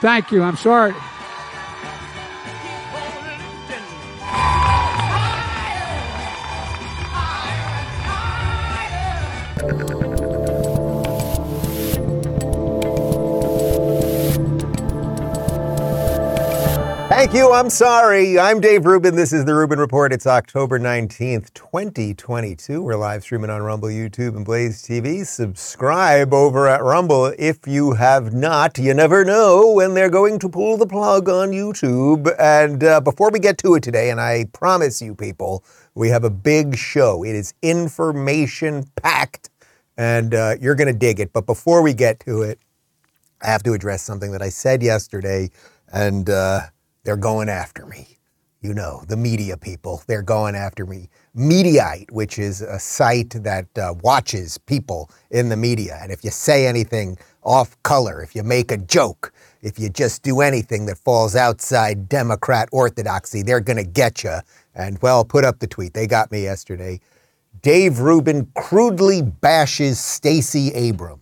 Thank you. I'm sorry. Thank you. I'm sorry. I'm Dave Rubin. This is the Rubin Report. It's October 19th, 2022. We're live streaming on Rumble, YouTube, and Blaze TV. Subscribe over at Rumble if you have not. You never know when they're going to pull the plug on YouTube. And uh, before we get to it today, and I promise you people, we have a big show. It is information packed, and uh, you're going to dig it. But before we get to it, I have to address something that I said yesterday, and uh, they're going after me. You know, the media people, they're going after me. Mediaite, which is a site that uh, watches people in the media. And if you say anything off color, if you make a joke, if you just do anything that falls outside Democrat orthodoxy, they're going to get you. And well, put up the tweet. They got me yesterday. Dave Rubin crudely bashes Stacey Abrams.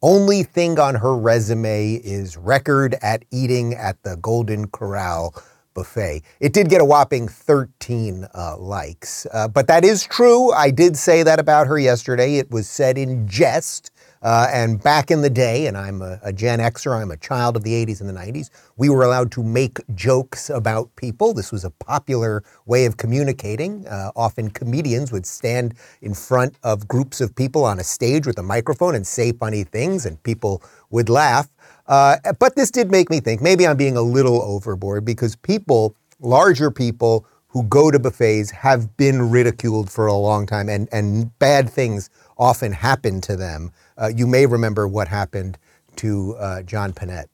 Only thing on her resume is record at eating at the Golden Corral buffet. It did get a whopping 13 uh, likes, uh, but that is true. I did say that about her yesterday. It was said in jest. Uh, and back in the day, and I'm a, a, Gen Xer, I'm a child of the 80s and the 90s, we were allowed to make jokes about people. This was a popular way of communicating. Uh, often comedians would stand in front of groups of people on a stage with a microphone and say funny things, and people would laugh. Uh, but this did make me think maybe I'm being a little overboard because people, larger people, who go to buffets have been ridiculed for a long time, and, and bad things often happen to them. Uh, you may remember what happened to uh, John Pinette.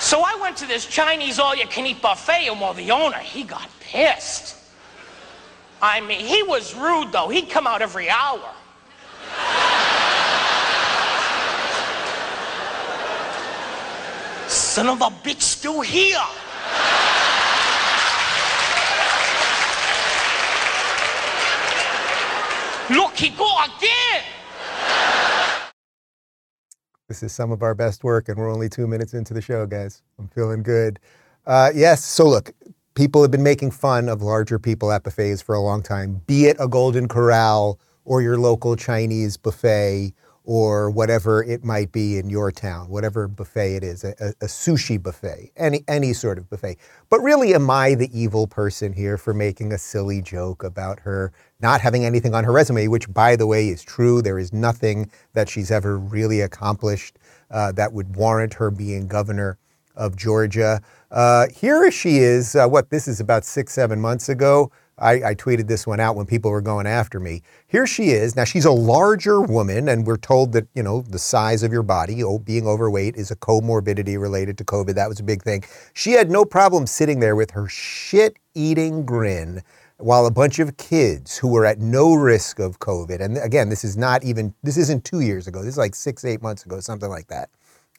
So I went to this Chinese all-you-can-eat buffet, and well, the owner, he got pissed. I mean, he was rude, though. He'd come out every hour. Son of a bitch still here. Look, he go again. This is some of our best work, and we're only two minutes into the show, guys. I'm feeling good. Uh, yes, so look, people have been making fun of larger people at buffets for a long time, be it a Golden Corral or your local Chinese buffet or whatever it might be in your town, whatever buffet it is, a, a, sushi buffet, any, any sort of buffet. But really, am I the evil person here for making a silly joke about her not having anything on her resume, which, by the way, is true. There is nothing that she's ever really accomplished uh, that would warrant her being governor of Georgia. Uh, here she is, uh, what, this is about six, seven months ago. I, I, tweeted this one out when people were going after me. Here she is. Now she's a larger woman, and we're told that you know the size of your body, oh, being overweight, is a comorbidity related to COVID. That was a big thing. She had no problem sitting there with her shit-eating grin while a bunch of kids who were at no risk of COVID, and again, this is not even this isn't two years ago. This is like six, eight months ago, something like that.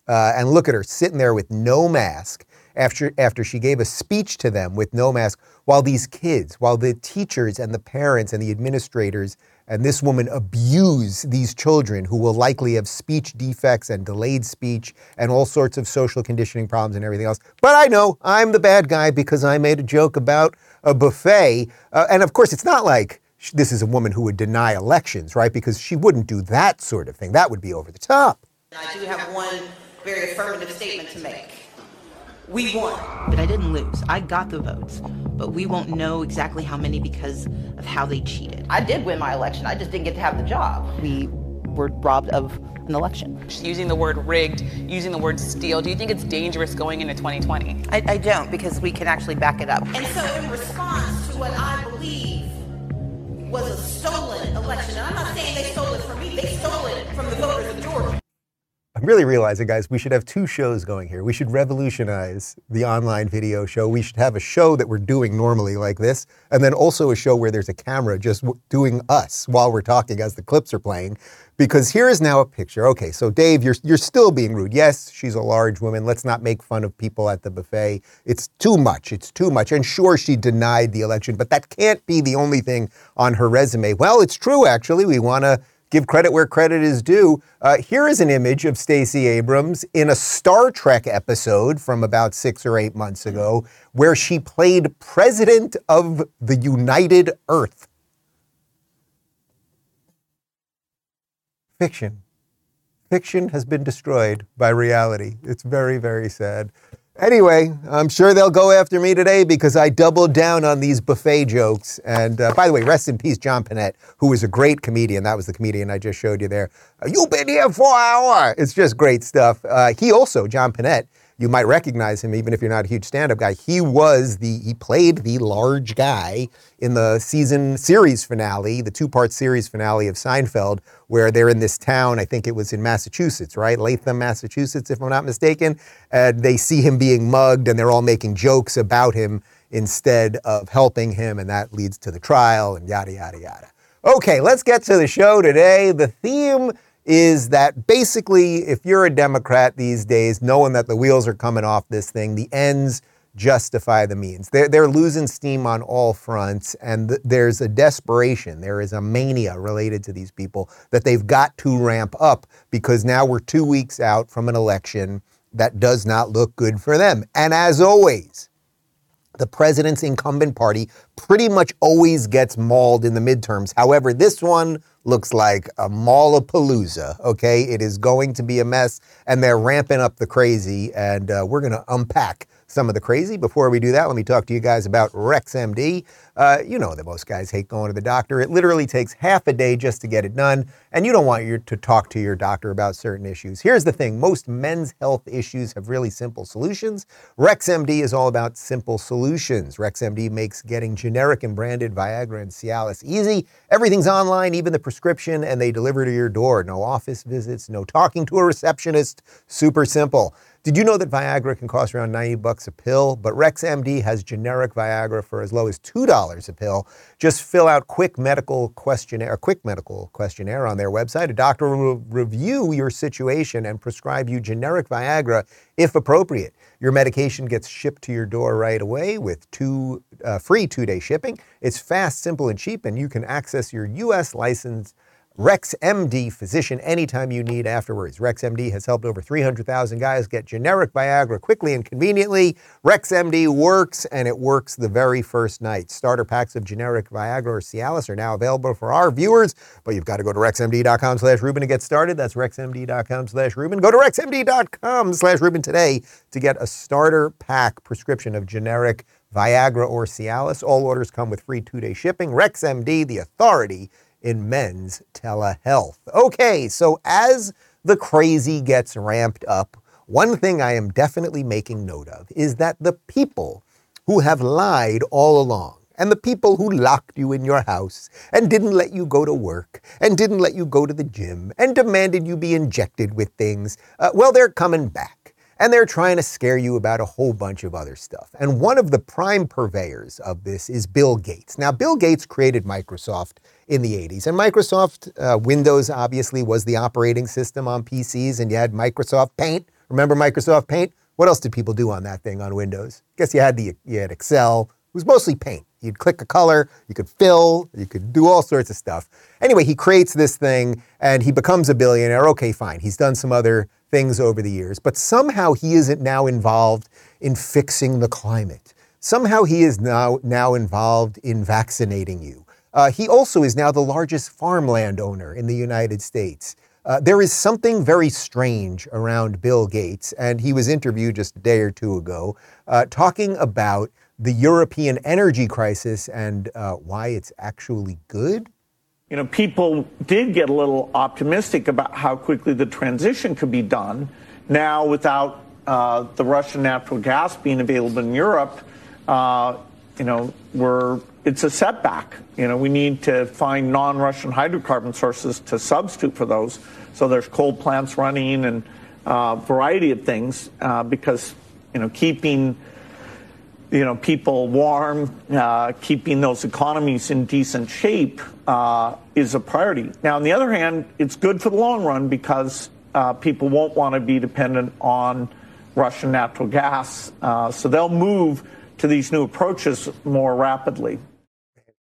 Uh, and look at her sitting there with no mask after, after she gave a speech to them with no mask, while these kids, while the teachers and the parents and the administrators and this woman abuse these children who will likely have speech defects and delayed speech and all sorts of social conditioning problems and everything else. But I know I'm the bad guy because I made a joke about a buffet. Uh, and of course, it's not like this is a woman who would deny elections, right? Because she wouldn't do that sort of thing. That would be over the top. I do have one very affirmative statement to make. We won. But I didn't lose. I got the votes. But we won't know exactly how many because of how they cheated. I did win my election. I just didn't get to have the job. We were robbed of an election. Using the word rigged, using the word steal, do you think it's dangerous going into 2020? I, I don't, because we can actually back it up. And so, in response to what I believe was a stolen election, and I'm not saying they stole it from me, they stole it from the voters of Georgia. I'm really realizing, guys, we should have two shows going here. We should revolutionize the online video show. We should have a show that we're doing normally like this, and then also a show where there's a camera just w- doing us while we're talking as the clips are playing. Because here is now a picture. Okay, so Dave, you're you're still being rude. Yes, she's a large woman. Let's not make fun of people at the buffet. It's too much. It's too much. And sure, she denied the election, but that can't be the only thing on her resume. Well, it's true actually. We want to give credit where credit is due. Uh, here is an image of Stacey Abrams in a Star Trek episode from about six or eight months ago, where she played President of the United Earth. Fiction. Fiction has been destroyed by reality. It's very, very sad. Anyway, I'm sure they'll go after me today because I doubled down on these buffet jokes. And uh, by the way, rest in peace, John Pinette, who is a great comedian. That was the comedian I just showed you there. You've been here for an hour. It's just great stuff. Uh, he also, John Pinette, you might recognize him even if you're not a huge stand-up guy. He was the he played the large guy in the season series finale, the two-part series finale of Seinfeld, where they're in this town. I think it was in Massachusetts, right? Latham, Massachusetts, if I'm not mistaken. And they see him being mugged, and they're all making jokes about him instead of helping him, and that leads to the trial and yada yada yada. Okay, let's get to the show today. The theme is that basically, if you're a Democrat these days, knowing that the wheels are coming off this thing, the ends justify the means. They're, they're losing steam on all fronts, and th- there's a desperation, there is a mania related to these people that they've got to ramp up because now we're two weeks out from an election that does not look good for them. And as always, the president's incumbent party pretty much always gets mauled in the midterms. However, this one looks like a Mallapalooza, okay? It is going to be a mess, and they're ramping up the crazy, and uh, we're going to unpack some of the crazy. Before we do that, let me talk to you guys about RexMD. Uh, you know that most guys hate going to the doctor. It literally takes half a day just to get it done, and you don't want your, to talk to your doctor about certain issues. Here's the thing most men's health issues have really simple solutions. RexMD is all about simple solutions. RexMD makes getting generic and branded Viagra and Cialis easy. Everything's online, even the prescription, and they deliver to your door. No office visits, no talking to a receptionist. Super simple. Did you know that Viagra can cost around 90 bucks a pill? But RexMD has generic Viagra for as low as $2 a pill. Just fill out quick medical questionnaire, a quick medical questionnaire on their website. A doctor will review your situation and prescribe you generic Viagra if appropriate. Your medication gets shipped to your door right away with two uh, free two-day shipping. It's fast, simple, and cheap, and you can access your U.S. license RexMD physician anytime you need afterwards. RexMD has helped over 300,000 guys get generic Viagra quickly and conveniently. RexMD works and it works the very first night. Starter packs of generic Viagra or Cialis are now available for our viewers, but you've got to go to rexmd.com slash Rubin to get started. That's rexmd.com slash Rubin. Go to rexmd.com slash Rubin today to get a starter pack prescription of generic Viagra or Cialis. All orders come with free two-day shipping. RexMD, the authority in men's telehealth. Okay, so as the crazy gets ramped up, one thing I am definitely making note of is that the people who have lied all along, and the people who locked you in your house and didn't let you go to work and didn't let you go to the gym and demanded you be injected with things, uh, well, they're coming back. And they're trying to scare you about a whole bunch of other stuff. And one of the prime purveyors of this is Bill Gates. Now, Bill Gates created Microsoft in the 80s. And Microsoft uh, Windows obviously was the operating system on PCs, and you had Microsoft Paint. Remember Microsoft Paint? What else did people do on that thing on Windows? Guess you had the you had Excel. It was mostly paint. You'd click a color, you could fill, you could do all sorts of stuff. Anyway, he creates this thing and he becomes a billionaire. Okay, fine. He's done some other things over the years, but somehow he isn't now involved in fixing the climate. Somehow he is now, now involved in vaccinating you. Uh, he also is now the largest farmland owner in the United States. Uh, there is something very strange around Bill Gates, and he was interviewed just a day or two ago uh, talking about the European energy crisis and uh, why it's actually good. You know, people did get a little optimistic about how quickly the transition could be done. Now, without uh, the Russian natural gas being available in Europe, uh, you know, we're it's a setback. You know, we need to find non-Russian hydrocarbon sources to substitute for those. So there's coal plants running and uh, variety of things uh, because you know keeping you know people warm, uh, keeping those economies in decent shape uh, is a priority. Now, on the other hand, it's good for the long run because uh, people won't want to be dependent on Russian natural gas, uh, so they'll move to these new approaches more rapidly.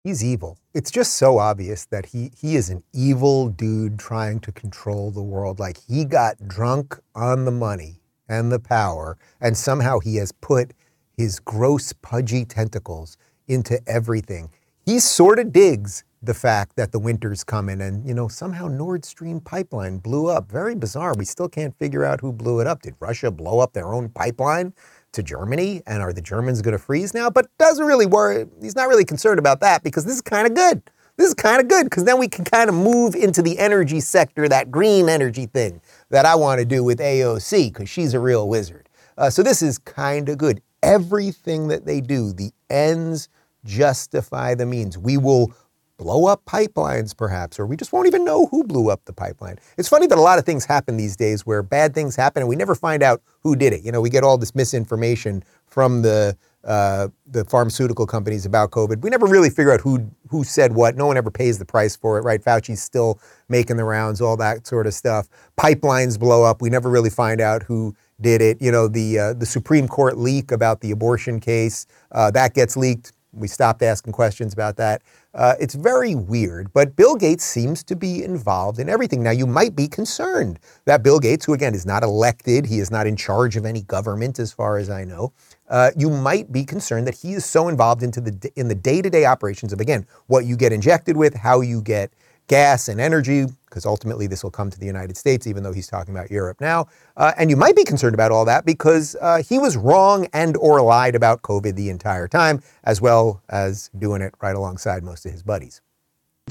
He's evil. It's just so obvious that he, he is an evil dude trying to control the world. Like he got drunk on the money and the power, and somehow he has put his gross, pudgy tentacles into everything. He sort of digs the fact that the winter's coming and, you know, somehow Nord Stream pipeline blew up. Very bizarre. We still can't figure out who blew it up. Did Russia blow up their own pipeline? To Germany? And are the Germans going to freeze now? But doesn't really worry. He's not really concerned about that because this is kind of good. This is kind of good because then we can kind of move into the energy sector, that green energy thing that I want to do with AOC because she's a real wizard. Uh, so this is kind of good. Everything that they do, the ends justify the means. We will blow up pipelines, perhaps, or we just won't even know who blew up the pipeline. It's funny that a lot of things happen these days where bad things happen and we never find out who did it. You know, we get all this misinformation from the uh, the pharmaceutical companies about COVID. We never really figure out who who said what. No one ever pays the price for it, right? Fauci's still making the rounds, all that sort of stuff. Pipelines blow up. We never really find out who did it. You know, the uh, the Supreme Court leak about the abortion case uh, that gets leaked. We stopped asking questions about that. Uh, it's very weird, but Bill Gates seems to be involved in everything. Now, you might be concerned that Bill Gates, who again is not elected, he is not in charge of any government as far as I know, uh, you might be concerned that he is so involved into the in the day-to-day operations of again what you get injected with, how you get gas and energy, because ultimately this will come to the United States, even though he's talking about Europe now. Uh, and you might be concerned about all that because uh, he was wrong and or lied about COVID the entire time, as well as doing it right alongside most of his buddies.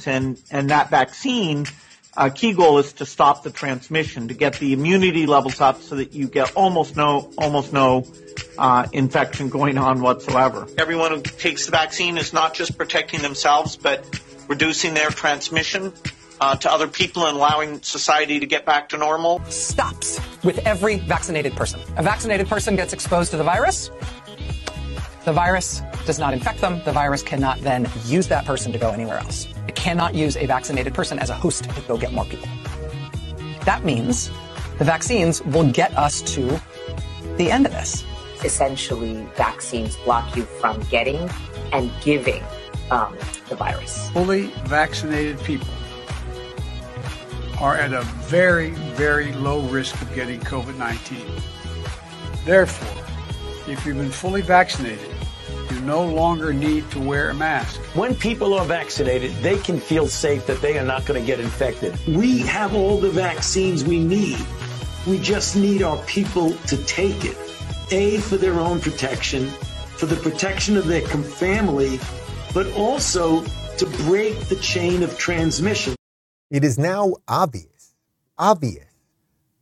And, and that vaccine, uh, key goal is to stop the transmission, to get the immunity levels up so that you get almost no, almost no uh, infection going on whatsoever. Everyone who takes the vaccine is not just protecting themselves, but reducing their transmission uh, to other people and allowing society to get back to normal? Stops with every vaccinated person. A vaccinated person gets exposed to the virus. The virus does not infect them. The virus cannot then use that person to go anywhere else. It cannot use a vaccinated person as a host to go get more people. That means the vaccines will get us to the end of this. Essentially, vaccines block you from getting and giving um, the virus. Fully vaccinated people are at a very, very low risk of getting COVID 19. Therefore, if you've been fully vaccinated, you no longer need to wear a mask. When people are vaccinated, they can feel safe that they are not going to get infected. We have all the vaccines we need. We just need our people to take it. A, for their own protection, for the protection of their family, but also to break the chain of transmission. It is now obvious, obvious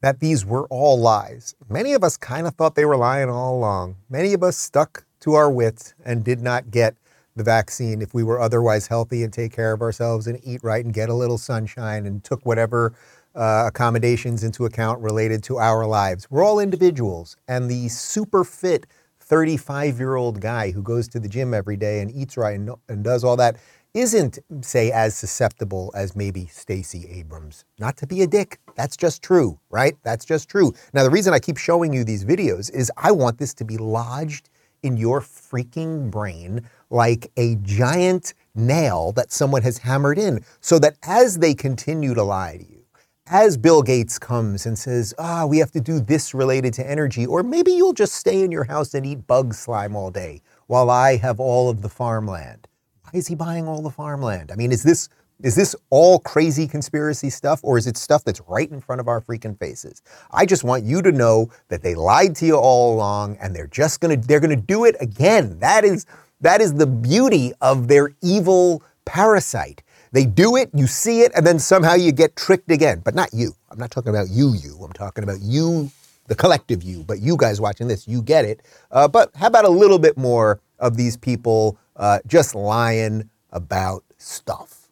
that these were all lies. Many of us kind of thought they were lying all along. Many of us stuck to our wits and did not get the vaccine if we were otherwise healthy and take care of ourselves and eat right and get a little sunshine and took whatever uh, accommodations into account related to our lives. We're all individuals, and the super fit 35 year old guy who goes to the gym every day and eats right and, and does all that isn't, say, as susceptible as maybe Stacey Abrams. Not to be a dick, that's just true, right? That's just true. Now, the reason I keep showing you these videos is I want this to be lodged in your freaking brain like a giant nail that someone has hammered in, so that as they continue to lie to you, as Bill Gates comes and says, ah, we have to do this related to energy, or maybe you'll just stay in your house and eat bug slime all day while I have all of the farmland. Why is he buying all the farmland? I mean, is this is this all crazy conspiracy stuff or is it stuff that's right in front of our freaking faces? I just want you to know that they lied to you all along and they're just to they're to do it again. That is that is the beauty of their evil parasite. They do it, you see it, and then somehow you get tricked again. But not you. I'm not talking about you, you. I'm talking about you, the collective you. But you guys watching this, you get it. Uh, but how about a little bit more of these people uh, just lying about stuff?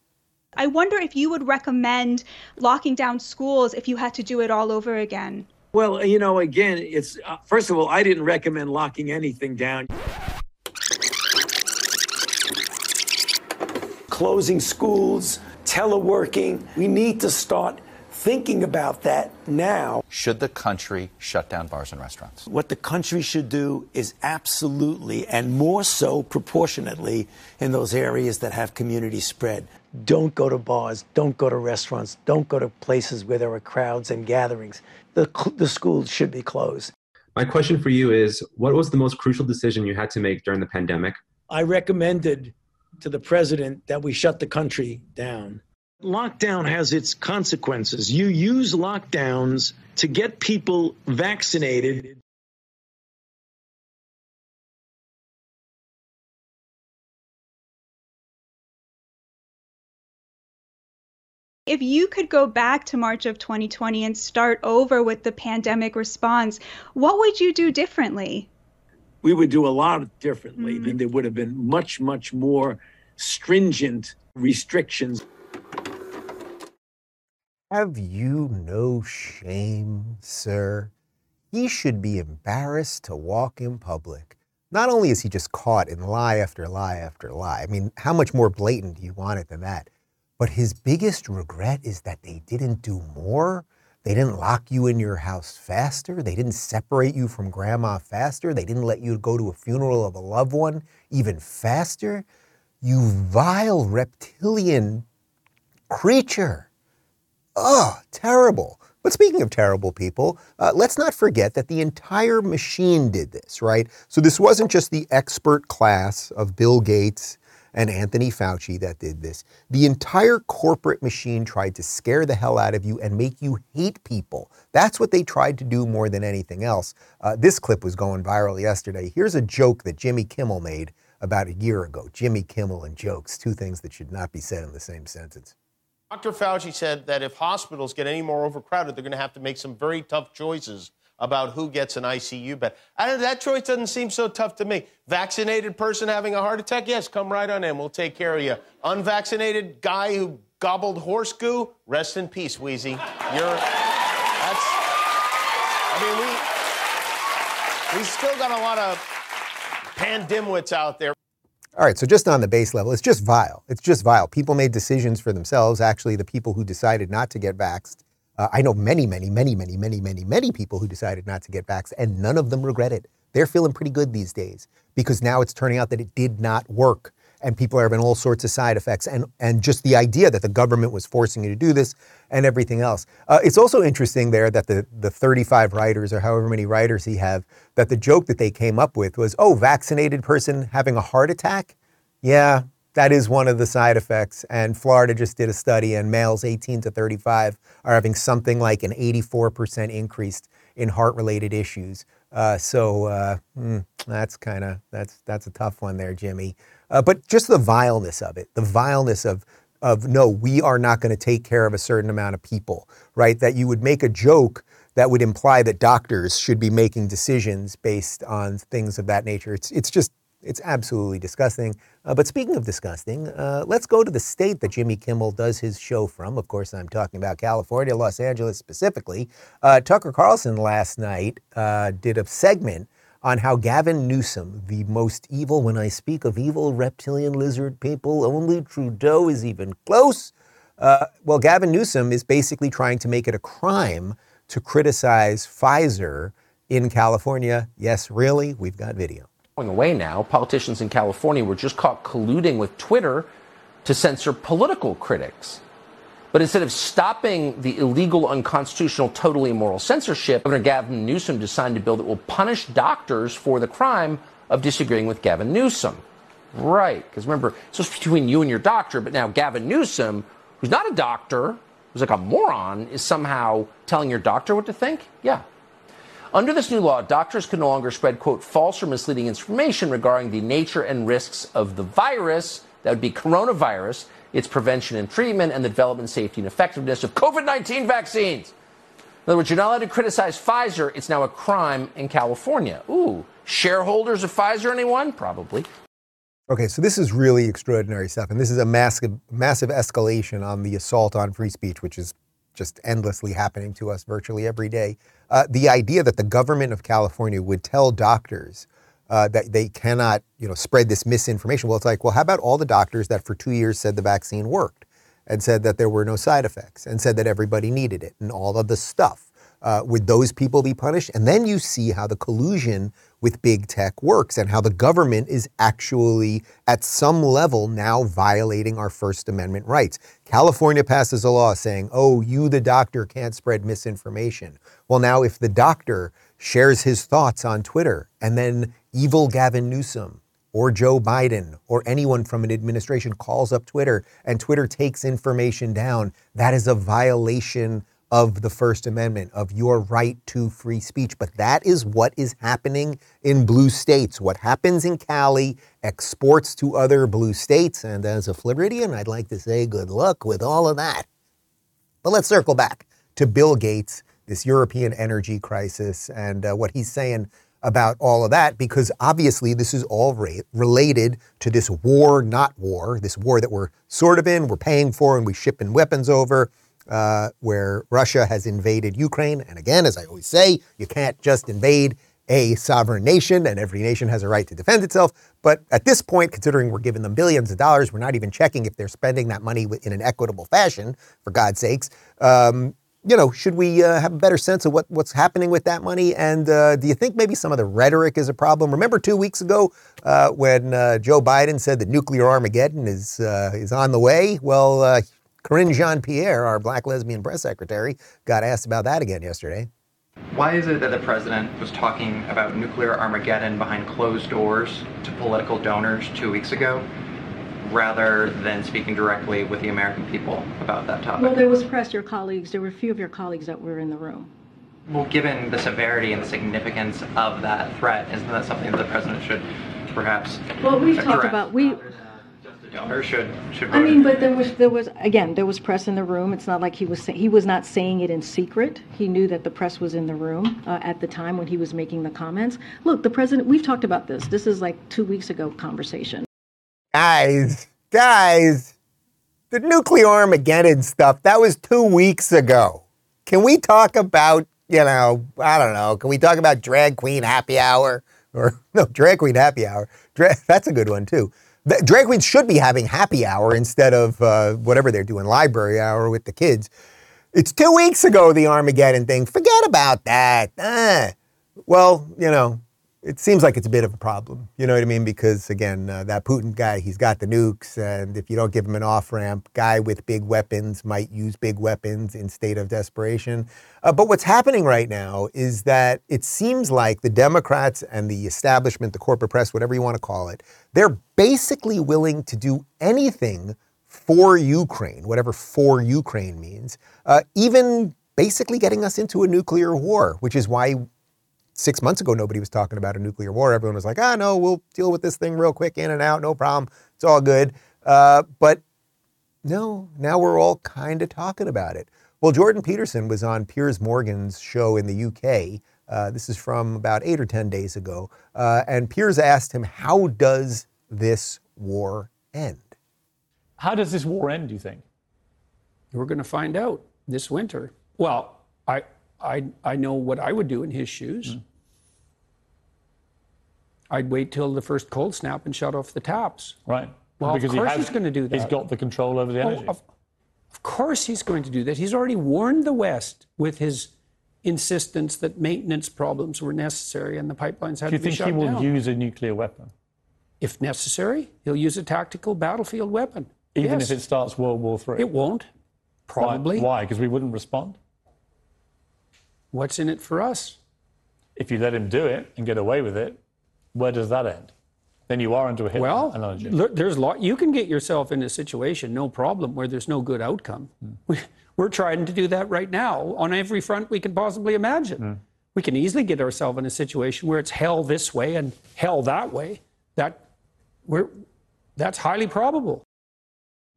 I wonder if you would recommend locking down schools if you had to do it all over again. Well, you know, again, it's uh, first of all, I didn't recommend locking anything down. Closing schools, teleworking. We need to start thinking about that now. Should the country shut down bars and restaurants? What the country should do is absolutely, and more so proportionately, in those areas that have community spread. Don't go to bars, don't go to restaurants, don't go to places where there are crowds and gatherings. The, the schools should be closed. My question for you is what was the most crucial decision you had to make during the pandemic? I recommended to the president that we shut the country down lockdown has its consequences. You use lockdowns to get people vaccinated. If you could go back to March of 2020 and start over with the pandemic response, what would you do differently? We would do a lot differently. Mm-hmm. And there would have been much, much more stringent restrictions. Have you no shame, sir? He should be embarrassed to walk in public. Not only is he just caught in lie after lie after lie, I mean, how much more blatant do you want it than that? But his biggest regret is that they didn't do more. They didn't lock you in your house faster. They didn't separate you from grandma faster. They didn't let you go to a funeral of a loved one even faster. You vile reptilian creature. Oh, terrible. But speaking of terrible people, uh, let's not forget that the entire machine did this, right? So this wasn't just the expert class of Bill Gates and Anthony Fauci that did this. The entire corporate machine tried to scare the hell out of you and make you hate people. That's what they tried to do more than anything else. Uh, this clip was going viral yesterday. Here's a joke that Jimmy Kimmel made about a year ago. Jimmy Kimmel and jokes, two things that should not be said in the same sentence. Dr. Fauci said that if hospitals get any more overcrowded, they're going to have to make some very tough choices about who gets an ICU bed. That choice doesn't seem so tough to me. Vaccinated person having a heart attack, yes, come right on in. We'll take care of you. Unvaccinated guy who gobbled horse goo, rest in peace, Wheezy. You're that's. I mean, we we still got a lot of pandemwits out there. All right, so just on the base level, it's just vile. It's just vile. People made decisions for themselves. Actually, the people who decided not to get vaxxed, uh, I know many, many, many, many, many, many, many people who decided not to get vaxxed, and none of them regret it. They're feeling pretty good these days because now it's turning out that it did not work and people are having all sorts of side effects, and, and just the idea that the government was forcing you to do this and everything else. Uh, it's also interesting there that the, the 35 writers, or however many writers he have, that the joke that they came up with was, oh, vaccinated person having a heart attack? Yeah, that is one of the side effects. And Florida just did a study, and males 18 to 35 are having something like an 84% increase in heart-related issues. Uh, so uh, mm, that's kind of that's that's a tough one there, Jimmy. Uh, but just the vileness of it, the vileness of of no, we are not going to take care of a certain amount of people, right? That you would make a joke that would imply that doctors should be making decisions based on things of that nature. It's it's just it's absolutely disgusting. Uh, but speaking of disgusting, uh, let's go to the state that Jimmy Kimmel does his show from. Of course, I'm talking about California, Los Angeles specifically. Uh, Tucker Carlson last night uh, did a segment on how Gavin Newsom, the most evil, when I speak of evil reptilian lizard people, only Trudeau is even close. Uh, well, Gavin Newsom is basically trying to make it a crime to criticize Pfizer in California. Yes, really, we've got video away now. Politicians in California were just caught colluding with Twitter to censor political critics. But instead of stopping the illegal, unconstitutional, totally immoral censorship, Governor Gavin Newsom designed a bill that will punish doctors for the crime of disagreeing with Gavin Newsom. Right, because remember, it's just between you and your doctor, but now Gavin Newsom, who's not a doctor, who's like a moron, is somehow telling your doctor what to think? Yeah, under this new law, doctors can no longer spread, quote, false or misleading information regarding the nature and risks of the virus, that would be coronavirus, its prevention and treatment, and the development, safety, and effectiveness of COVID 19 vaccines. In other words, you're not allowed to criticize Pfizer. It's now a crime in California. Ooh, shareholders of Pfizer, anyone? Probably. Okay, so this is really extraordinary stuff, and this is a massive, massive escalation on the assault on free speech, which is just endlessly happening to us virtually every day. Uh, the idea that the government of California would tell doctors uh, that they cannot, you know, spread this misinformation. Well, it's like, well, how about all the doctors that for two years said the vaccine worked and said that there were no side effects and said that everybody needed it and all of the stuff? Uh, would those people be punished? And then you see how the collusion with big tech works and how the government is actually, at some level, now violating our First Amendment rights. California passes a law saying, oh, you, the doctor, can't spread misinformation. Well, now, if the doctor shares his thoughts on Twitter and then evil Gavin Newsom or Joe Biden or anyone from an administration calls up Twitter and Twitter takes information down, that is a violation of the First Amendment, of your right to free speech. But that is what is happening in blue states. What happens in Cali exports to other blue states. And as a Floridian, I'd like to say good luck with all of that. But let's circle back to Bill Gates, this European energy crisis, and uh, what he's saying about all of that, because obviously this is all re- related to this war, not war, this war that we're sort of in, we're paying for, and we shipping weapons over uh, where Russia has invaded Ukraine. And again, as I always say, you can't just invade a sovereign nation, and every nation has a right to defend itself. But at this point, considering we're giving them billions of dollars, we're not even checking if they're spending that money in an equitable fashion, for God's sakes. Um, you know, should we uh, have a better sense of what, what's happening with that money? And uh, do you think maybe some of the rhetoric is a problem? Remember two weeks ago uh, when uh, Joe Biden said that nuclear Armageddon is uh, is on the way? Well, uh, Karine Jean Pierre, our black lesbian press secretary, got asked about that again yesterday. Why is it that the president was talking about nuclear Armageddon behind closed doors to political donors two weeks ago, rather than speaking directly with the American people about that topic? Well, there was press, your colleagues, there were a few of your colleagues that were in the room. Well, given the severity and the significance of that threat, isn't that something that the president should perhaps Well, we've address? talked about, we, Donors should should. I vote mean, but there was, there was, again, there was press in the room. It's not like he was, sa- he was not saying it in secret. He knew that the press was in the room uh, at the time when he was making the comments. Look, the president, we've talked about this. This is like two weeks ago conversation. Guys, guys, the nuclear Armageddon stuff, that was two weeks ago. Can we talk about, you know, I don't know, can we talk about drag queen happy hour? Or, no, drag queen happy hour. Dra- that's a good one, too. The, drag queens should be having happy hour instead of uh, whatever they're doing, library hour with the kids. It's two weeks ago, the Armageddon thing. Forget about that. Ah. Well, you know, it seems like it's a bit of a problem. You know what I mean? Because again, uh, that Putin guy, he's got the nukes, and if you don't give him an off ramp, guy with big weapons might use big weapons in state of desperation. Uh, but what's happening right now is that it seems like the Democrats and the establishment, the corporate press, whatever you want to call it, they're basically willing to do anything for Ukraine, whatever for Ukraine means, uh, even basically getting us into a nuclear war, which is why six months ago, nobody was talking about a nuclear war. Everyone was like, ah, no, we'll deal with this thing real quick, in and out, no problem. It's all good. Uh, but no, now we're all kind of talking about it. Well, Jordan Peterson was on Piers Morgan's show in the UK. Uh, this is from about eight or 10 days ago. Uh, and Piers asked him, how does this war end? How does this war end, do you think? We're going to find out this winter. Well, I, I, I know what I would do in his shoes. Mm. I'd wait till the first cold snap and shut off the taps. Right. Well, because of course he has, he's going to do that. He's got the control over the energy. of, of course he's going to do that. He's already warned the West with his insistence that maintenance problems were necessary and the pipelines had to stop. do you think he will down. use a nuclear weapon? if necessary, he'll use a tactical battlefield weapon. Even Yes. if it starts World War III? It won't. Probably. Why? Because we wouldn't respond? What's in it for us? If you let him do it and get away with it, where does that end? Then you are into a hit Well, analogy. look, there's lot. You can get yourself in a situation, no problem, where there's no good outcome. We, we're trying to do that right now on every front we can possibly imagine. Hmm. We can easily get ourselves in a situation where it's hell this way and hell that way. That we're that's highly probable.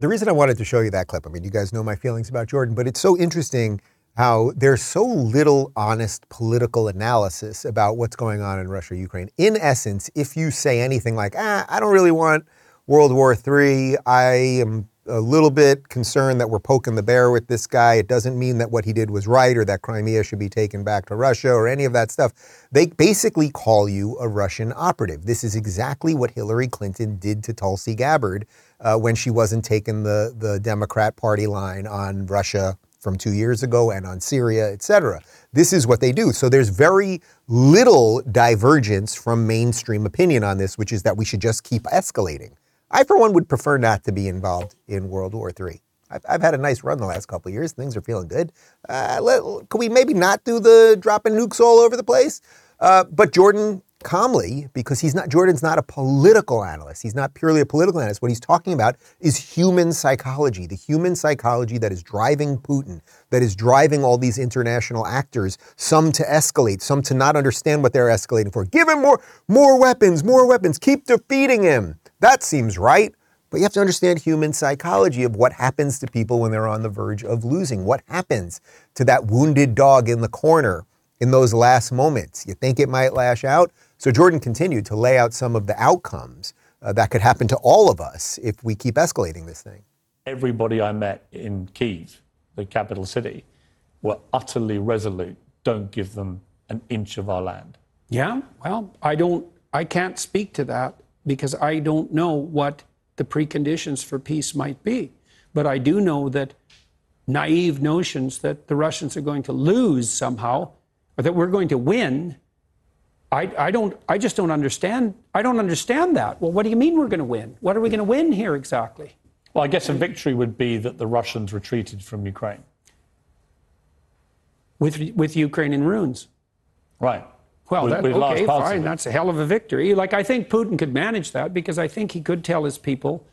The reason I wanted to show you that clip, I mean, you guys know my feelings about Jordan, but it's so interesting how there's so little honest political analysis about what's going on in Russia, Ukraine. In essence, if you say anything like, ah, I don't really want World War III, I am a little bit concerned that we're poking the bear with this guy. It doesn't mean that what he did was right or that Crimea should be taken back to Russia or any of that stuff. They basically call you a Russian operative. This is exactly what Hillary Clinton did to Tulsi Gabbard uh, when she wasn't taking the, the Democrat Party line on Russia from two years ago and on Syria, et cetera. This is what they do. So there's very little divergence from mainstream opinion on this, which is that we should just keep escalating. I, for one, would prefer not to be involved in World War III. I've, I've had a nice run the last couple years. Things are feeling good. Uh, let, could we maybe not do the dropping nukes all over the place? Uh, but Jordan calmly because he's not Jordan's not a political analyst. He's not purely a political analyst. What he's talking about is human psychology, the human psychology that is driving Putin, that is driving all these international actors, some to escalate, some to not understand what they're escalating for. Give him more more weapons, more weapons. Keep defeating him. That seems right. But you have to understand human psychology of what happens to people when they're on the verge of losing. What happens to that wounded dog in the corner in those last moments? You think it might lash out? So Jordan continued to lay out some of the outcomes uh, that could happen to all of us if we keep escalating this thing. Everybody I met in Kiev, the capital city, were utterly resolute. Don't give them an inch of our land. Yeah, well, I don't, I can't speak to that because I don't know what the preconditions for peace might be. But I do know that naive notions that the Russians are going to lose somehow, or that we're going to win, I, I, don't I just don't understand I don't understand that. Well, what do you mean we're going to win? What are we going to win here exactly? Well, I guess a victory would be that the Russians retreated from Ukraine. With with Ukraine in ruins. Right. Well, with, that, with okay, fine. That's a hell of a victory. Like I think Putin could manage that because I think he could tell his people,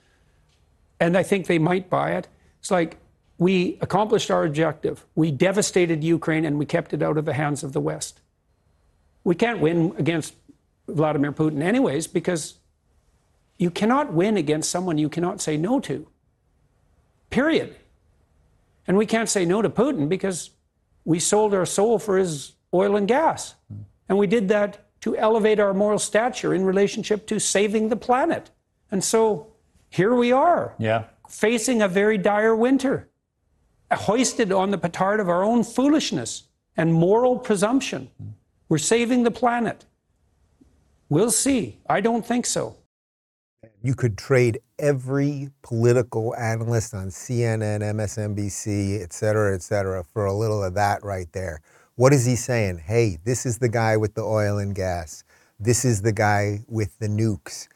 and I think they might buy it. It's like we accomplished our objective. We devastated Ukraine and we kept it out of the hands of the West. We can't win against Vladimir Putin, anyways, because you cannot win against someone you cannot say no to. Period. And we can't say no to Putin because we sold our soul for his oil and gas. And we did that to elevate our moral stature in relationship to saving the planet. And so here we are. Yeah. Facing a very dire winter, hoisted on the petard of our own foolishness and moral presumption. We're saving the planet. We'll see. I don't think so. You could trade every political analyst on CNN, MSNBC, et cetera, et cetera, for a little of that right there. What is he saying? Hey, this is the guy with the oil and gas. This is the guy with the nukes.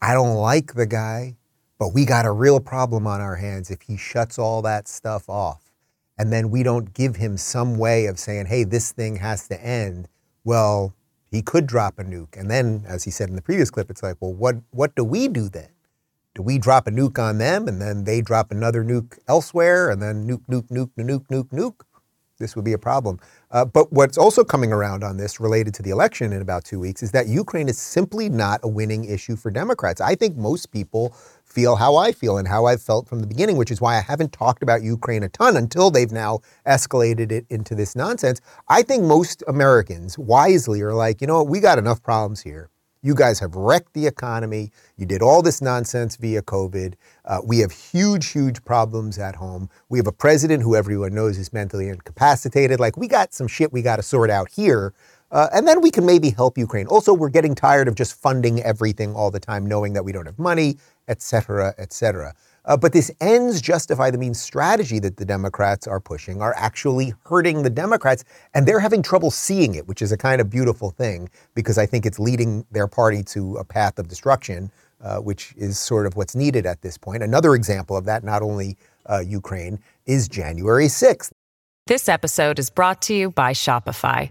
I don't like the guy, but we got a real problem on our hands if he shuts all that stuff off. And then we don't give him some way of saying, hey, this thing has to end well, he could drop a nuke. And then, as he said in the previous clip, it's like, well, what, what do we do then? Do we drop a nuke on them and then they drop another nuke elsewhere and then nuke, nuke, nuke, nuke, nuke, nuke? This would be a problem. Uh, but what's also coming around on this related to the election in about two weeks is that Ukraine is simply not a winning issue for Democrats. I think most people feel how I feel and how I've felt from the beginning, which is why I haven't talked about Ukraine a ton until they've now escalated it into this nonsense. I think most Americans wisely are like, you know what, we got enough problems here. You guys have wrecked the economy. You did all this nonsense via COVID. Uh, we have huge, huge problems at home. We have a president who everyone knows is mentally incapacitated. Like, we got some shit we got to sort out here. Uh, and then we can maybe help Ukraine. Also, we're getting tired of just funding everything all the time, knowing that we don't have money, et cetera, et cetera. Uh, but this ends justify the means strategy that the Democrats are pushing are actually hurting the Democrats, and they're having trouble seeing it, which is a kind of beautiful thing because I think it's leading their party to a path of destruction, uh, which is sort of what's needed at this point. Another example of that, not only uh, Ukraine, is January 6th. This episode is brought to you by Shopify.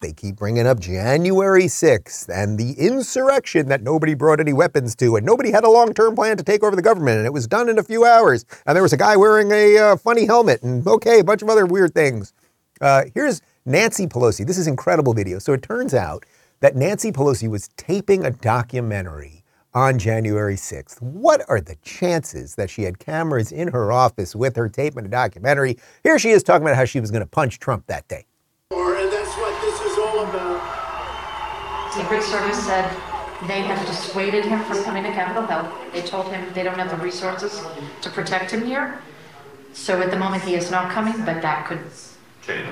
they keep bringing up January 6th and the insurrection that nobody brought any weapons to and nobody had a long term plan to take over the government and it was done in a few hours. And there was a guy wearing a uh, funny helmet and okay, a bunch of other weird things. Uh, here's Nancy Pelosi. This is incredible video. So it turns out that Nancy Pelosi was taping a documentary on January 6th. What are the chances that she had cameras in her office with her taping a documentary? Here she is talking about how she was going to punch Trump that day. Secret Service said they have dissuaded him from coming to Capitol Hill. They told him they don't have the resources to protect him here. So at the moment, he is not coming, but that could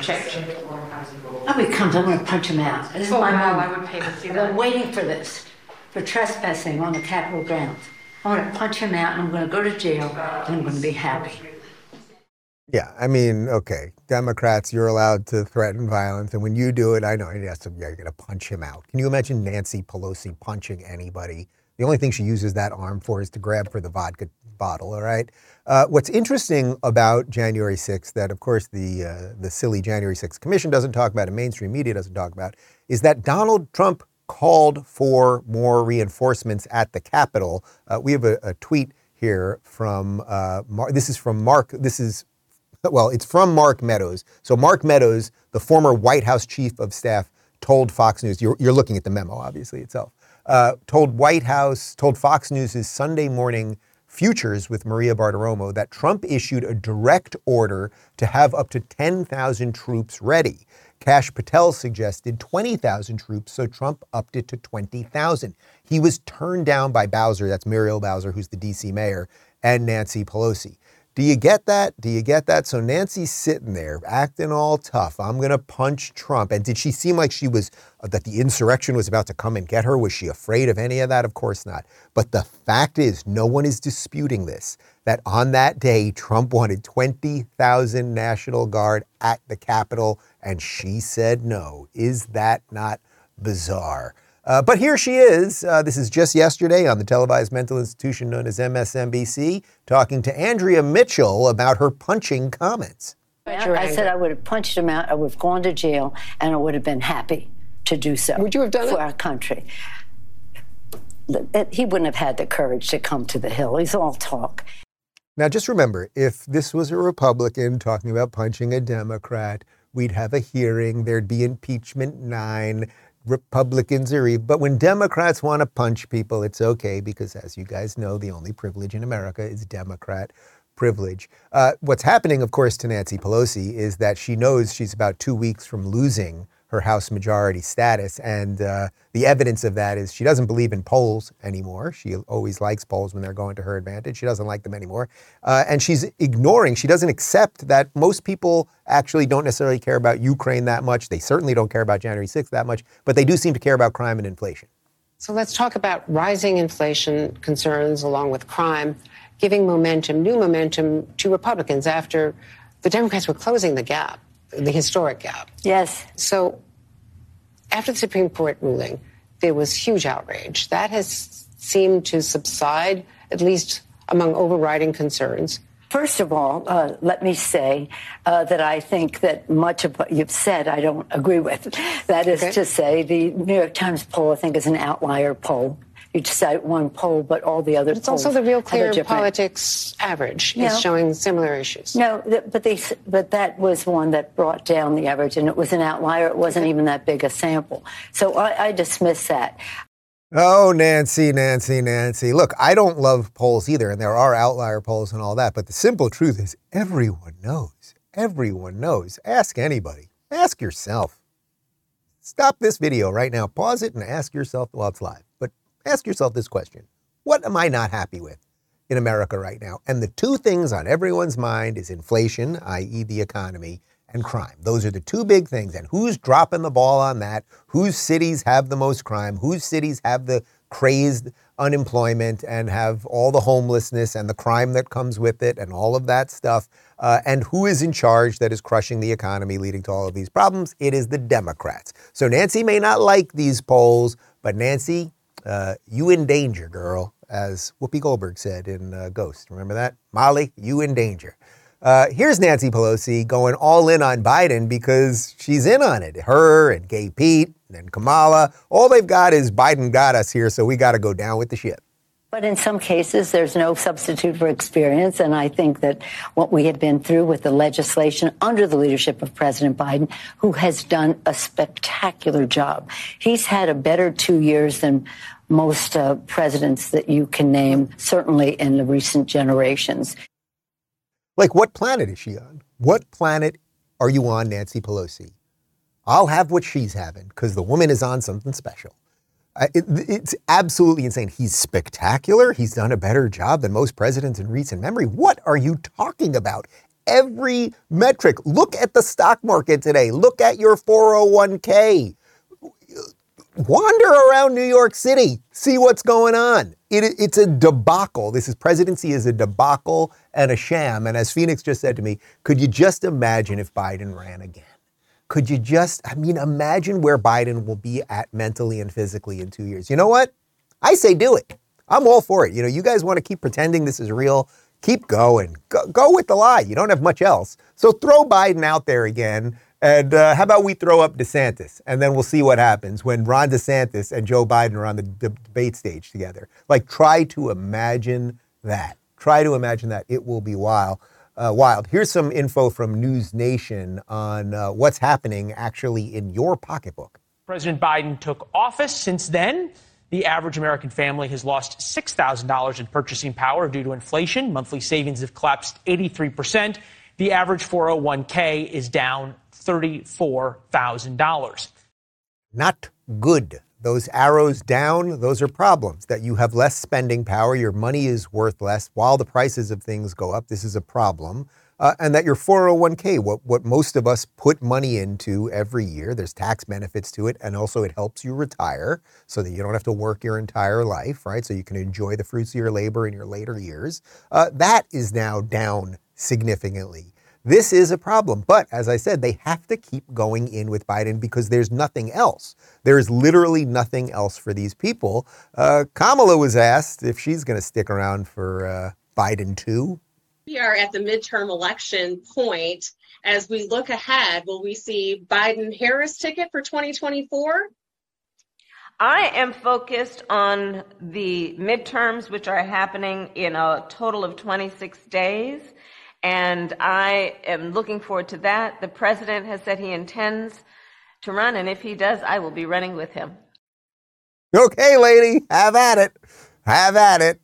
change. Oh, he comes, I'm gonna punch him out. This is Oh, my wow, moment. I would pay to see I've that. been waiting for this, for trespassing on the Capitol grounds. I'm gonna punch him out and I'm gonna go to jail and I'm gonna be happy. Yeah, I mean, okay, Democrats, you're allowed to threaten violence, and when you do it, I know, yes, yeah, you're going to punch him out. Can you imagine Nancy Pelosi punching anybody? The only thing she uses that arm for is to grab for the vodka bottle. All right. Uh, what's interesting about January 6th, that of course the uh, the silly January 6th Commission doesn't talk about, and mainstream media doesn't talk about, is that Donald Trump called for more reinforcements at the Capitol. Uh, we have a, a tweet here from uh, Mar- this is from Mark. This is well, it's from Mark Meadows. So Mark Meadows, the former White House chief of staff, told Fox News. You're, you're looking at the memo, obviously itself. Uh, told White House, told Fox News' Sunday morning Futures with Maria Bartiromo that Trump issued a direct order to have up to 10,000 troops ready. Kash Patel suggested 20,000 troops, so Trump upped it to 20,000. He was turned down by Bowser, that's Muriel Bowser, who's the DC mayor, and Nancy Pelosi. Do you get that? Do you get that? So Nancy's sitting there acting all tough. I'm going to punch Trump. And did she seem like she was, uh, that the insurrection was about to come and get her? Was she afraid of any of that? Of course not. But the fact is, no one is disputing this that on that day, Trump wanted 20,000 National Guard at the Capitol, and she said no. Is that not bizarre? Uh, but here she is. Uh, this is just yesterday on the televised mental institution known as MSNBC, talking to Andrea Mitchell about her punching comments. I said I would have punched him out, I would have gone to jail, and I would have been happy to do so. Would you have done for our country? He wouldn't have had the courage to come to the Hill. He's all talk. Now, just remember if this was a Republican talking about punching a Democrat, we'd have a hearing, there'd be impeachment nine. Republicans are evil. But when Democrats want to punch people, it's okay because, as you guys know, the only privilege in America is Democrat privilege. Uh, what's happening, of course, to Nancy Pelosi is that she knows she's about two weeks from losing her House majority status. And uh, the evidence of that is she doesn't believe in polls anymore. She always likes polls when they're going to her advantage. She doesn't like them anymore. Uh, and she's ignoring, she doesn't accept that most people actually don't necessarily care about Ukraine that much. They certainly don't care about January 6th that much, but they do seem to care about crime and inflation. So let's talk about rising inflation concerns along with crime, giving momentum, new momentum to Republicans after the Democrats were closing the gap, the historic gap. Yes. So after the Supreme Court ruling, there was huge outrage. That has seemed to subside, at least among overriding concerns. First of all, uh, let me say uh, that I think that much of what you've said I don't agree with. That is to say, the New York Times poll I think is an outlier poll. You cite one poll, but all the other It's polls also the real clear politics average No. is showing similar issues. No, th- but they, but that was one that brought down the average, and it was an outlier. It wasn't even that big a sample. So I, I dismiss that. Oh, Nancy, Nancy, Nancy. Look, I don't love polls either, and there are outlier polls and all that, but the simple truth is everyone knows. Everyone knows. Ask anybody. Ask yourself. Stop this video right now. Pause it and ask yourself, while it's live, but ask yourself this question What am I not happy with in America right now? And the two things on everyone's mind is inflation, i.e., the economy, and crime. Those are the two big things. And who's dropping the ball on that? Whose cities have the most crime? Whose cities have the crazed unemployment and have all the homelessness and the crime that comes with it and all of that stuff? Uh, and who is in charge that is crushing the economy, leading to all of these problems? It is the Democrats. So Nancy may not like these polls, but Nancy, uh, you in danger, girl, as Whoopi Goldberg said in uh, Ghost. Remember that? Molly, you in danger. Uh, here's Nancy Pelosi going all in on Biden because she's in on it. Her and Gay Pete and Kamala, all they've got is Biden got us here, so we got to go down with the ship. But in some cases, there's no substitute for experience. And I think that what we have been through with the legislation under the leadership of President Biden, who has done a spectacular job, he's had a better two years than most uh, presidents that you can name, certainly in the recent generations. Like, what planet is she on? What planet are you on, Nancy Pelosi? I'll have what she's having because the woman is on something special. It, it's absolutely insane. He's spectacular. He's done a better job than most presidents in recent memory. What are you talking about? Every metric. Look at the stock market today. Look at your 401k. Wander around New York City. See what's going on. It, it's a debacle. This is presidency is a debacle and a sham. And as Phoenix just said to me, could you just imagine if Biden ran again? Could you just, I mean, imagine where Biden will be at mentally and physically in two years? You know what? I say do it. I'm all for it. You know, you guys want to keep pretending this is real, keep going. Go, go with the lie. You don't have much else. So throw Biden out there again. And uh, how about we throw up DeSantis and then we'll see what happens when Ron DeSantis and Joe Biden are on the debate stage together. Like, try to imagine that. Try to imagine that. It will be wild uh, wild. Here's some info from News Nation on uh, what's happening actually in your pocketbook. President Biden took office. Since then, the average American family has lost $6,000 in purchasing power due to inflation. Monthly savings have collapsed 83%. The average 401k is down $34,000. Not good those arrows down, those are problems that you have less spending power, your money is worth less while the prices of things go up. This is a problem. Uh, and that your 401k, what, what most of us put money into every year, there's tax benefits to it, and also it helps you retire so that you don't have to work your entire life, right? So you can enjoy the fruits of your labor in your later years. Uh, that is now down significantly. This is a problem. But as I said, they have to keep going in with Biden because there's nothing else. There is literally nothing else for these people. Uh, Kamala was asked if she's going to stick around for uh, Biden too. We are at the midterm election point. As we look ahead, will we see Biden Harris ticket for 2024? I am focused on the midterms, which are happening in a total of 26 days. And I am looking forward to that. The president has said he intends to run, and if he does, I will be running with him. Okay, lady, have at it. Have at it.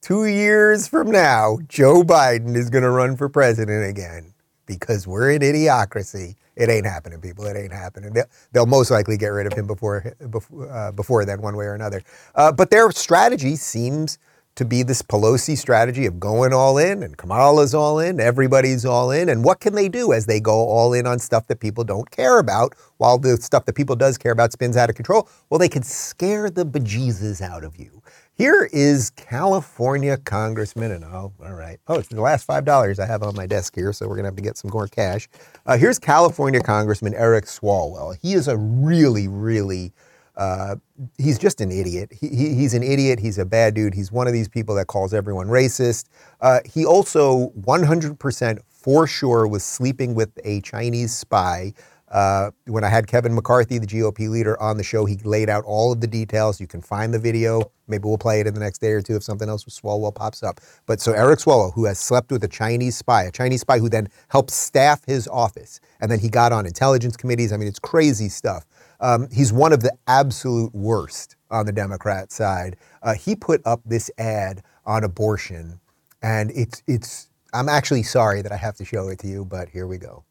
Two years from now, Joe Biden is going to run for president again because we're in idiocracy. It ain't happening, people. It ain't happening. They'll, they'll most likely get rid of him before before, uh, before then, one way or another. Uh, but their strategy seems to be this Pelosi strategy of going all in and Kamala's all in, everybody's all in. And what can they do as they go all in on stuff that people don't care about while the stuff that people does care about spins out of control? Well, they can scare the bejesus out of you. Here is California Congressman, and oh, all right. Oh, it's the last $5 I have on my desk here, so we're going to have to get some more cash. Uh, here's California Congressman Eric Swalwell. He is a really, really uh, he's just an idiot. He, he, he's an idiot. He's a bad dude. He's one of these people that calls everyone racist. Uh, he also 100% for sure was sleeping with a Chinese spy. Uh, when I had Kevin McCarthy, the GOP leader, on the show, he laid out all of the details. You can find the video. Maybe we'll play it in the next day or two if something else with Swalwell pops up. But so Eric Swalwell, who has slept with a Chinese spy, a Chinese spy who then helped staff his office, and then he got on intelligence committees. I mean, it's crazy stuff. Um, he's one of the absolute worst on the Democrat side. Uh, he put up this ad on abortion, and it's it's. I'm actually sorry that I have to show it to you, but here we go.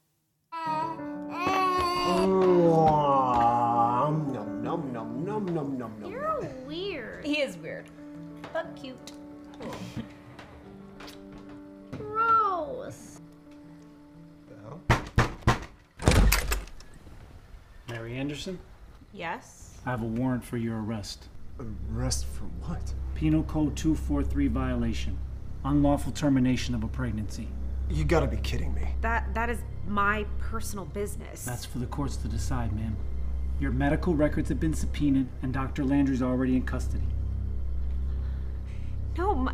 Mary Anderson, Yes. I have a warrant for your arrest. Arrest for what? Penal Code 243 violation. Unlawful termination of a pregnancy. You gotta be kidding me. That that is my personal business. That's for the courts to decide, ma'am. Your medical records have been subpoenaed, and Dr. Landry's already in custody. No, my,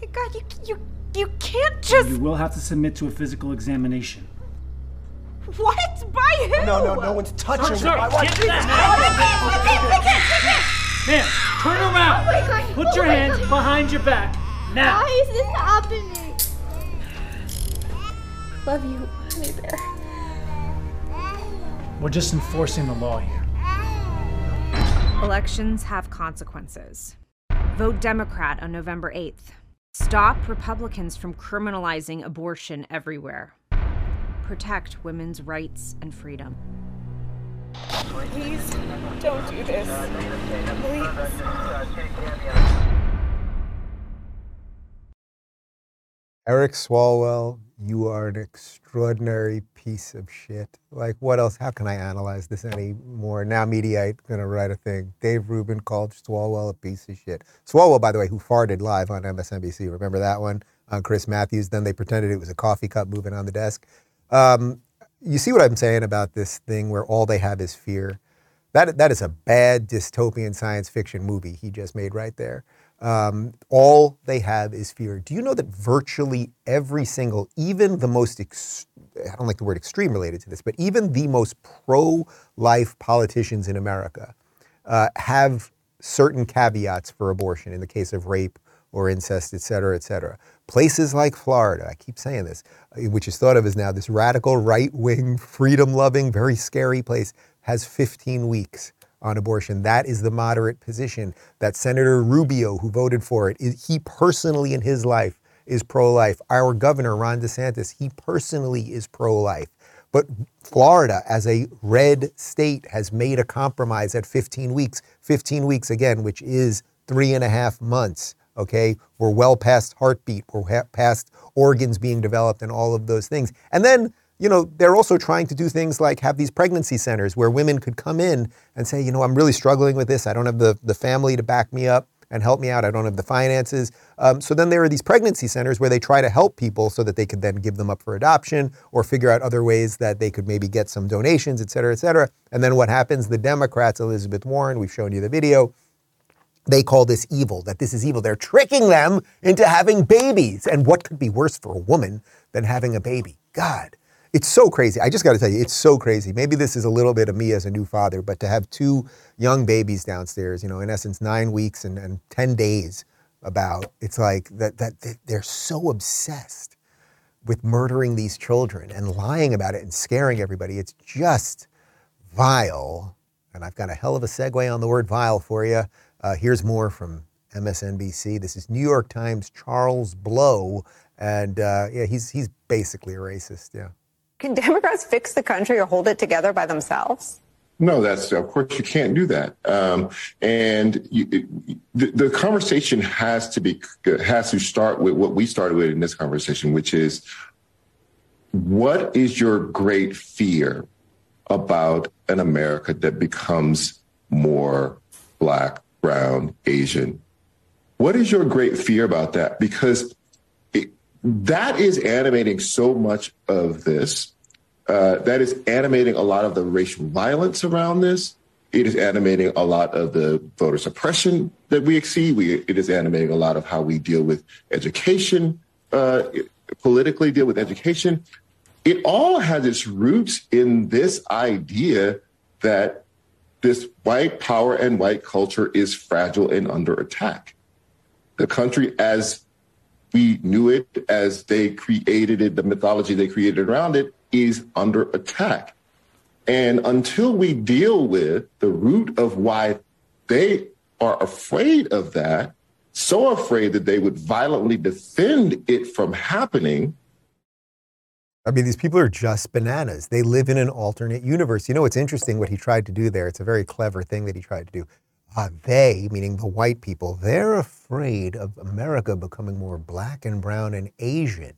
my God, you you You can't just. You will have to submit to a physical examination. What? By who? No, no, no one's touching Sir, me. My wife- get Ma'am, turn around. Oh my God. Put oh your Oh my hands God. behind your back. Now. Why is this happening? Love you, honey bear. We're just enforcing the law here. Elections have consequences. Vote Democrat on November 8th. Stop Republicans from criminalizing abortion everywhere. Protect women's rights and freedom. Please don't do this. Please. Eric Swalwell, you are an extraordinary piece of shit. Like, what else? How can I analyze this anymore? Now, Mediaite going to write a thing. Dave Rubin called Swalwell a piece of shit. Swalwell, by the way, who farted live on MSNBC. Remember that one on Chris Matthews? Then they pretended it was a coffee cup moving on the desk. Um, you see what I'm saying about this thing where all they have is fear? That, that is a bad dystopian science fiction movie he just made right there. Um, all they have is fear. Do you know that virtually every single, even the most, ex- I don't like the word extreme related to this, but even the most pro life politicians in America uh, have certain caveats for abortion in the case of rape or incest, et cetera, et cetera. Places like Florida, I keep saying this, uh, which is thought of as now this radical right wing, freedom loving, very scary place, has 15 weeks on abortion. That is the moderate position that Senator Rubio, who voted for it, is, he personally in his life is pro life. Our governor, Ron DeSantis, he personally is pro life. But Florida, as a red state, has made a compromise at 15 weeks. 15 weeks, again, which is three and a half months. Okay, we're well past heartbeat, we're ha- past organs being developed, and all of those things. And then you know, they're also trying to do things like have these pregnancy centers where women could come in and say, you know, I'm really struggling with this. I don't have the, the family to back me up and help me out. I don't have the finances. Um, so then there are these pregnancy centers where they try to help people so that they could then give them up for adoption or figure out other ways that they could maybe get some donations, et cetera, et cetera. And then what happens? The Democrats, Elizabeth Warren, we've shown you the video, they call this evil, that this is evil. They're tricking them into having babies. And what could be worse for a woman than having a baby? God. It's so crazy. I just got to tell you, it's so crazy. Maybe this is a little bit of me as a new father, but to have two young babies downstairs, you know, in essence, nine weeks and, and 10 days about, it's like that, that they're so obsessed with murdering these children and lying about it and scaring everybody. It's just vile. And I've got a hell of a segue on the word vile for you. Uh, here's more from MSNBC. This is New York Times Charles Blow. And uh, yeah, he's, he's basically a racist. Yeah. Can Democrats fix the country or hold it together by themselves? No, that's of course you can't do that. Um, and you, the, the conversation has to be has to start with what we started with in this conversation, which is what is your great fear about an America that becomes more black, brown, Asian? What is your great fear about that? Because that is animating so much of this. Uh, that is animating a lot of the racial violence around this. It is animating a lot of the voter suppression that we see. We, it is animating a lot of how we deal with education, uh, politically deal with education. It all has its roots in this idea that this white power and white culture is fragile and under attack. The country, as we knew it as they created it, the mythology they created around it is under attack. And until we deal with the root of why they are afraid of that, so afraid that they would violently defend it from happening. I mean, these people are just bananas. They live in an alternate universe. You know, it's interesting what he tried to do there. It's a very clever thing that he tried to do. Uh, they, meaning the white people, they're afraid of America becoming more black and brown and Asian.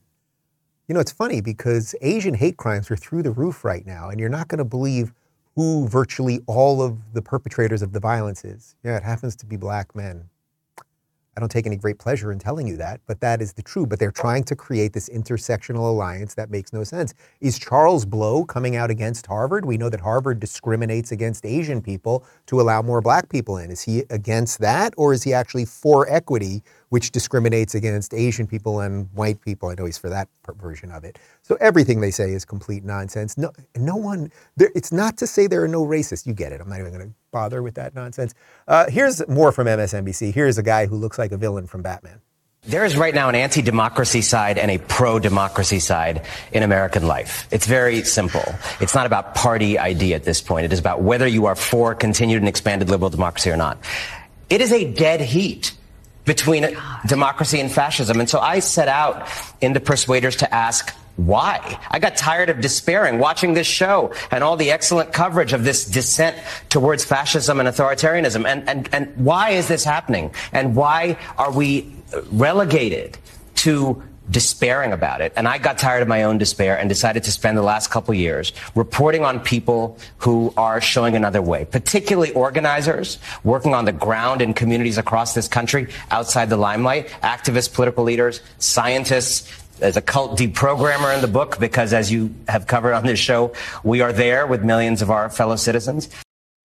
You know, it's funny because Asian hate crimes are through the roof right now, and you're not going to believe who virtually all of the perpetrators of the violence is. Yeah, it happens to be black men. I don't take any great pleasure in telling you that, but that is the truth. But they're trying to create this intersectional alliance that makes no sense. Is Charles Blow coming out against Harvard? We know that Harvard discriminates against Asian people to allow more black people in. Is he against that, or is he actually for equity, which discriminates against Asian people and white people? I know he's for that version of it. So everything they say is complete nonsense. No, no one. It's not to say there are no racists. You get it. I'm not even going to bother with that nonsense. Uh, here's more from MSNBC. Here's a guy who looks like a villain from Batman. There is right now an anti democracy side and a pro democracy side in American life. It's very simple. It's not about party ID at this point. It is about whether you are for continued and expanded liberal democracy or not. It is a dead heat between democracy and fascism. And so I set out into Persuaders to ask why? I got tired of despairing watching this show and all the excellent coverage of this descent towards fascism and authoritarianism. And, and, and why is this happening? And why are we relegated to despairing about it. And I got tired of my own despair and decided to spend the last couple years reporting on people who are showing another way, particularly organizers working on the ground in communities across this country outside the limelight, activists, political leaders, scientists, as a cult deprogrammer in the book because, as you have covered on this show, we are there with millions of our fellow citizens.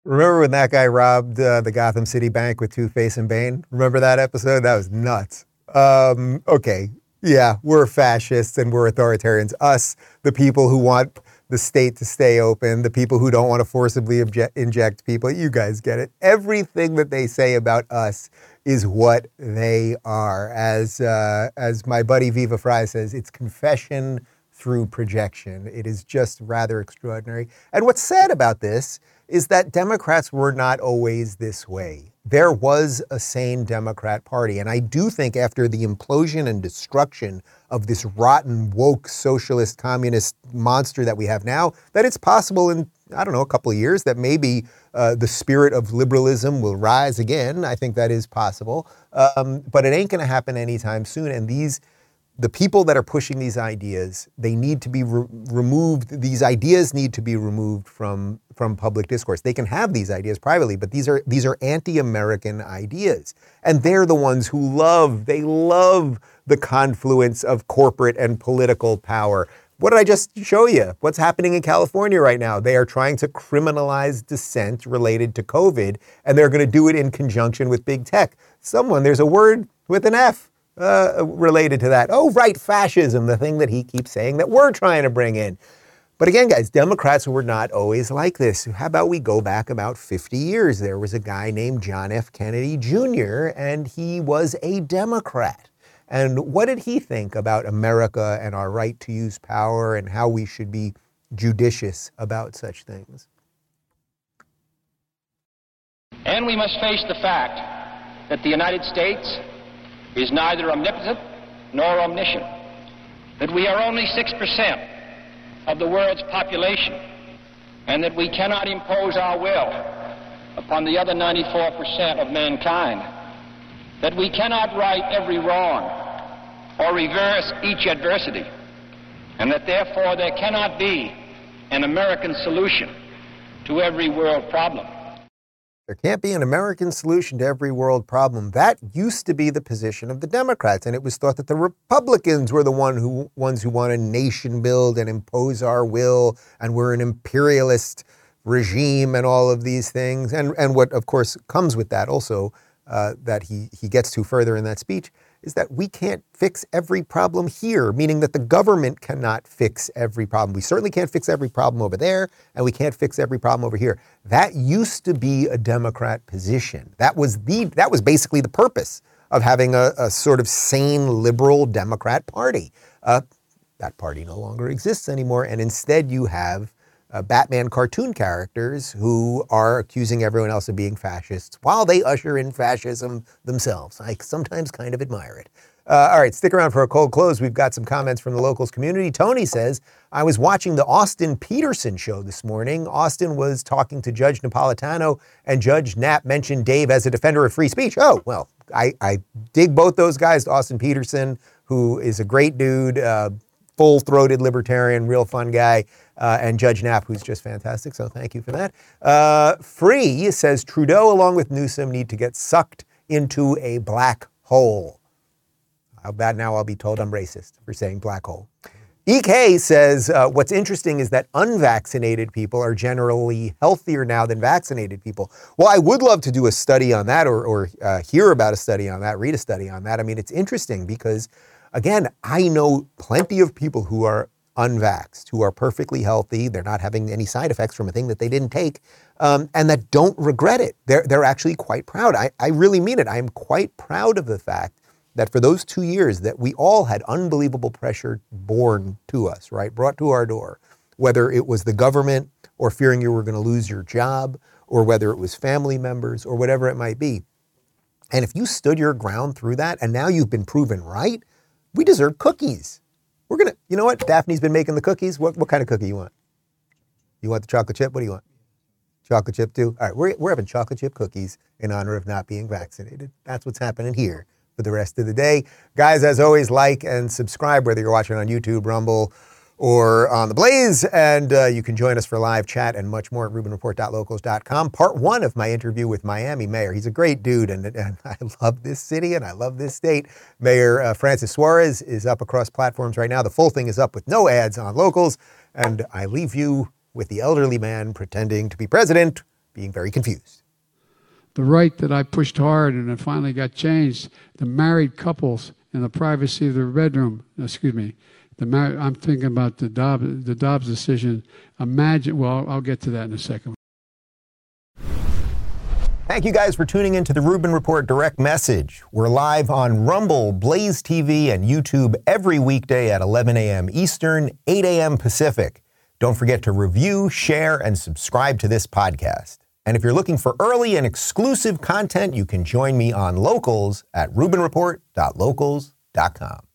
Remember when that guy robbed uh, the Gotham City Bank with Two Face and Bane? Remember that episode? That was nuts. Um, okay, yeah, we're fascists and we're authoritarians. Us, the people who want the state to stay open, the people who don't want to forcibly inject people, you guys get it. Everything that they say about us is what they are. As, uh, as my buddy Viva Frei says, it's confession through projection. It is just rather extraordinary. And what's sad about this is that Democrats were not always this way. There was a sane Democrat Party. And I do think after the implosion and destruction of this rotten, woke, socialist, communist monster that we have now, that it's possible in, I don't know, a couple of years that maybe uh, the spirit of liberalism will rise again. I think that is possible. Um, but it ain't going to happen anytime soon. And these, the people that are pushing these ideas, they need to be re- removed. These ideas need to be removed from, from public discourse. They can have these ideas privately, but these are, these are anti-American ideas. And they're the ones who love, they love the confluence of corporate and political power. What did I just show you? What's happening in California right now? They are trying to criminalize dissent related to COVID, and they're going to do it in conjunction with big tech. Someone, there's a word with an F uh, related to that. Oh, right, fascism, the thing that he keeps saying that we're trying to bring in. But again, guys, Democrats were not always like this. How about we go back about 50 years? There was a guy named John F. Kennedy Jr., and he was a Democrat. And what did he think about America and our right to use power and how we should be judicious about such things? And we must face the fact that the United States is neither omnipotent nor omniscient, that we are only 6% of the world's population, and that we cannot impose our will upon the other 94% of mankind that we cannot right every wrong or reverse each adversity, and that therefore there cannot be an American solution to every world problem. There can't be an American solution to every world problem. That used to be the position of the Democrats, and it was thought that the Republicans were the one who, ones who want to nation build and impose our will, and we're an imperialist regime and all of these things. And, and what, of course, comes with that also uh, that he, he gets to further in that speech is that we can't fix every problem here, meaning that the government cannot fix every problem. We certainly can't fix every problem over there, and we can't fix every problem over here. That used to be a Democrat position. That was the that was basically the purpose of having a, a sort of sane liberal Democrat party. Uh, that party no longer exists anymore, and instead you have uh, Batman cartoon characters who are accusing everyone else of being fascists while they usher in fascism themselves. I sometimes kind of admire it. Uh, all right, stick around for a cold close. We've got some comments from the locals community. Tony says, I was watching the Austin Petersen show this morning. Austin was talking to Judge Napolitano, and Judge Nap mentioned Dave as a defender of free speech. Oh, well, I, I dig both those guys. Austin Petersen, who is a great dude, uh, full throated libertarian, real fun guy uh, and Judge Nap, who's just fantastic. So thank you for that. Uh, Free says Trudeau, along with Newsom, need to get sucked into a black hole. How bad now I'll be told I'm racist for saying black hole. EK says uh, what's interesting is that unvaccinated people are generally healthier now than vaccinated people. Well, I would love to do a study on that or, or uh, hear about a study on that, read a study on that. I mean, it's interesting because, again, I know plenty of people who are unvaxxed, who are perfectly healthy. They're not having any side effects from a thing that they didn't take, um, and that don't regret it. They're, they're actually quite proud. I, I really mean it. I am quite proud of the fact that for those two years that we all had unbelievable pressure born to us, right, brought to our door, whether it was the government or fearing you were going to lose your job, or whether it was family members or whatever it might be. And if you stood your ground through that and now you've been proven right, we deserve cookies. We're to, you know what? Daphne's been making the cookies. What, what kind of cookie you want? You want the chocolate chip? What do you want? Chocolate chip too? All right, we're, we're having chocolate chip cookies in honor of not being vaccinated. That's what's happening here for the rest of the day. Guys, as always, like and subscribe, whether you're watching on YouTube, Rumble, or on the Blaze. And uh, you can join us for live chat and much more at RubinReport.locals.com. Part one of my interview with Miami Mayor. He's a great dude, and, and I love this city and I love this state. Mayor uh, Francis Suarez is up across platforms right now. The full thing is up with no ads on locals. And I leave you with the elderly man pretending to be president, being very confused the right that I pushed hard and it finally got changed. The married couples in the privacy of their bedroom, excuse me, the I'm thinking about the Dobbs, the Dobbs decision. Imagine, well, I'll get to that in a second. Thank you guys for tuning into the Rubin Report Direct Message. We're live on Rumble, Blaze TV, and YouTube every weekday at 11 a.m. Eastern, 8 a.m. Pacific. Don't forget to review, share, and subscribe to this podcast. And if you're looking for early and exclusive content, you can join me on Locals at RubinReport.locals.com.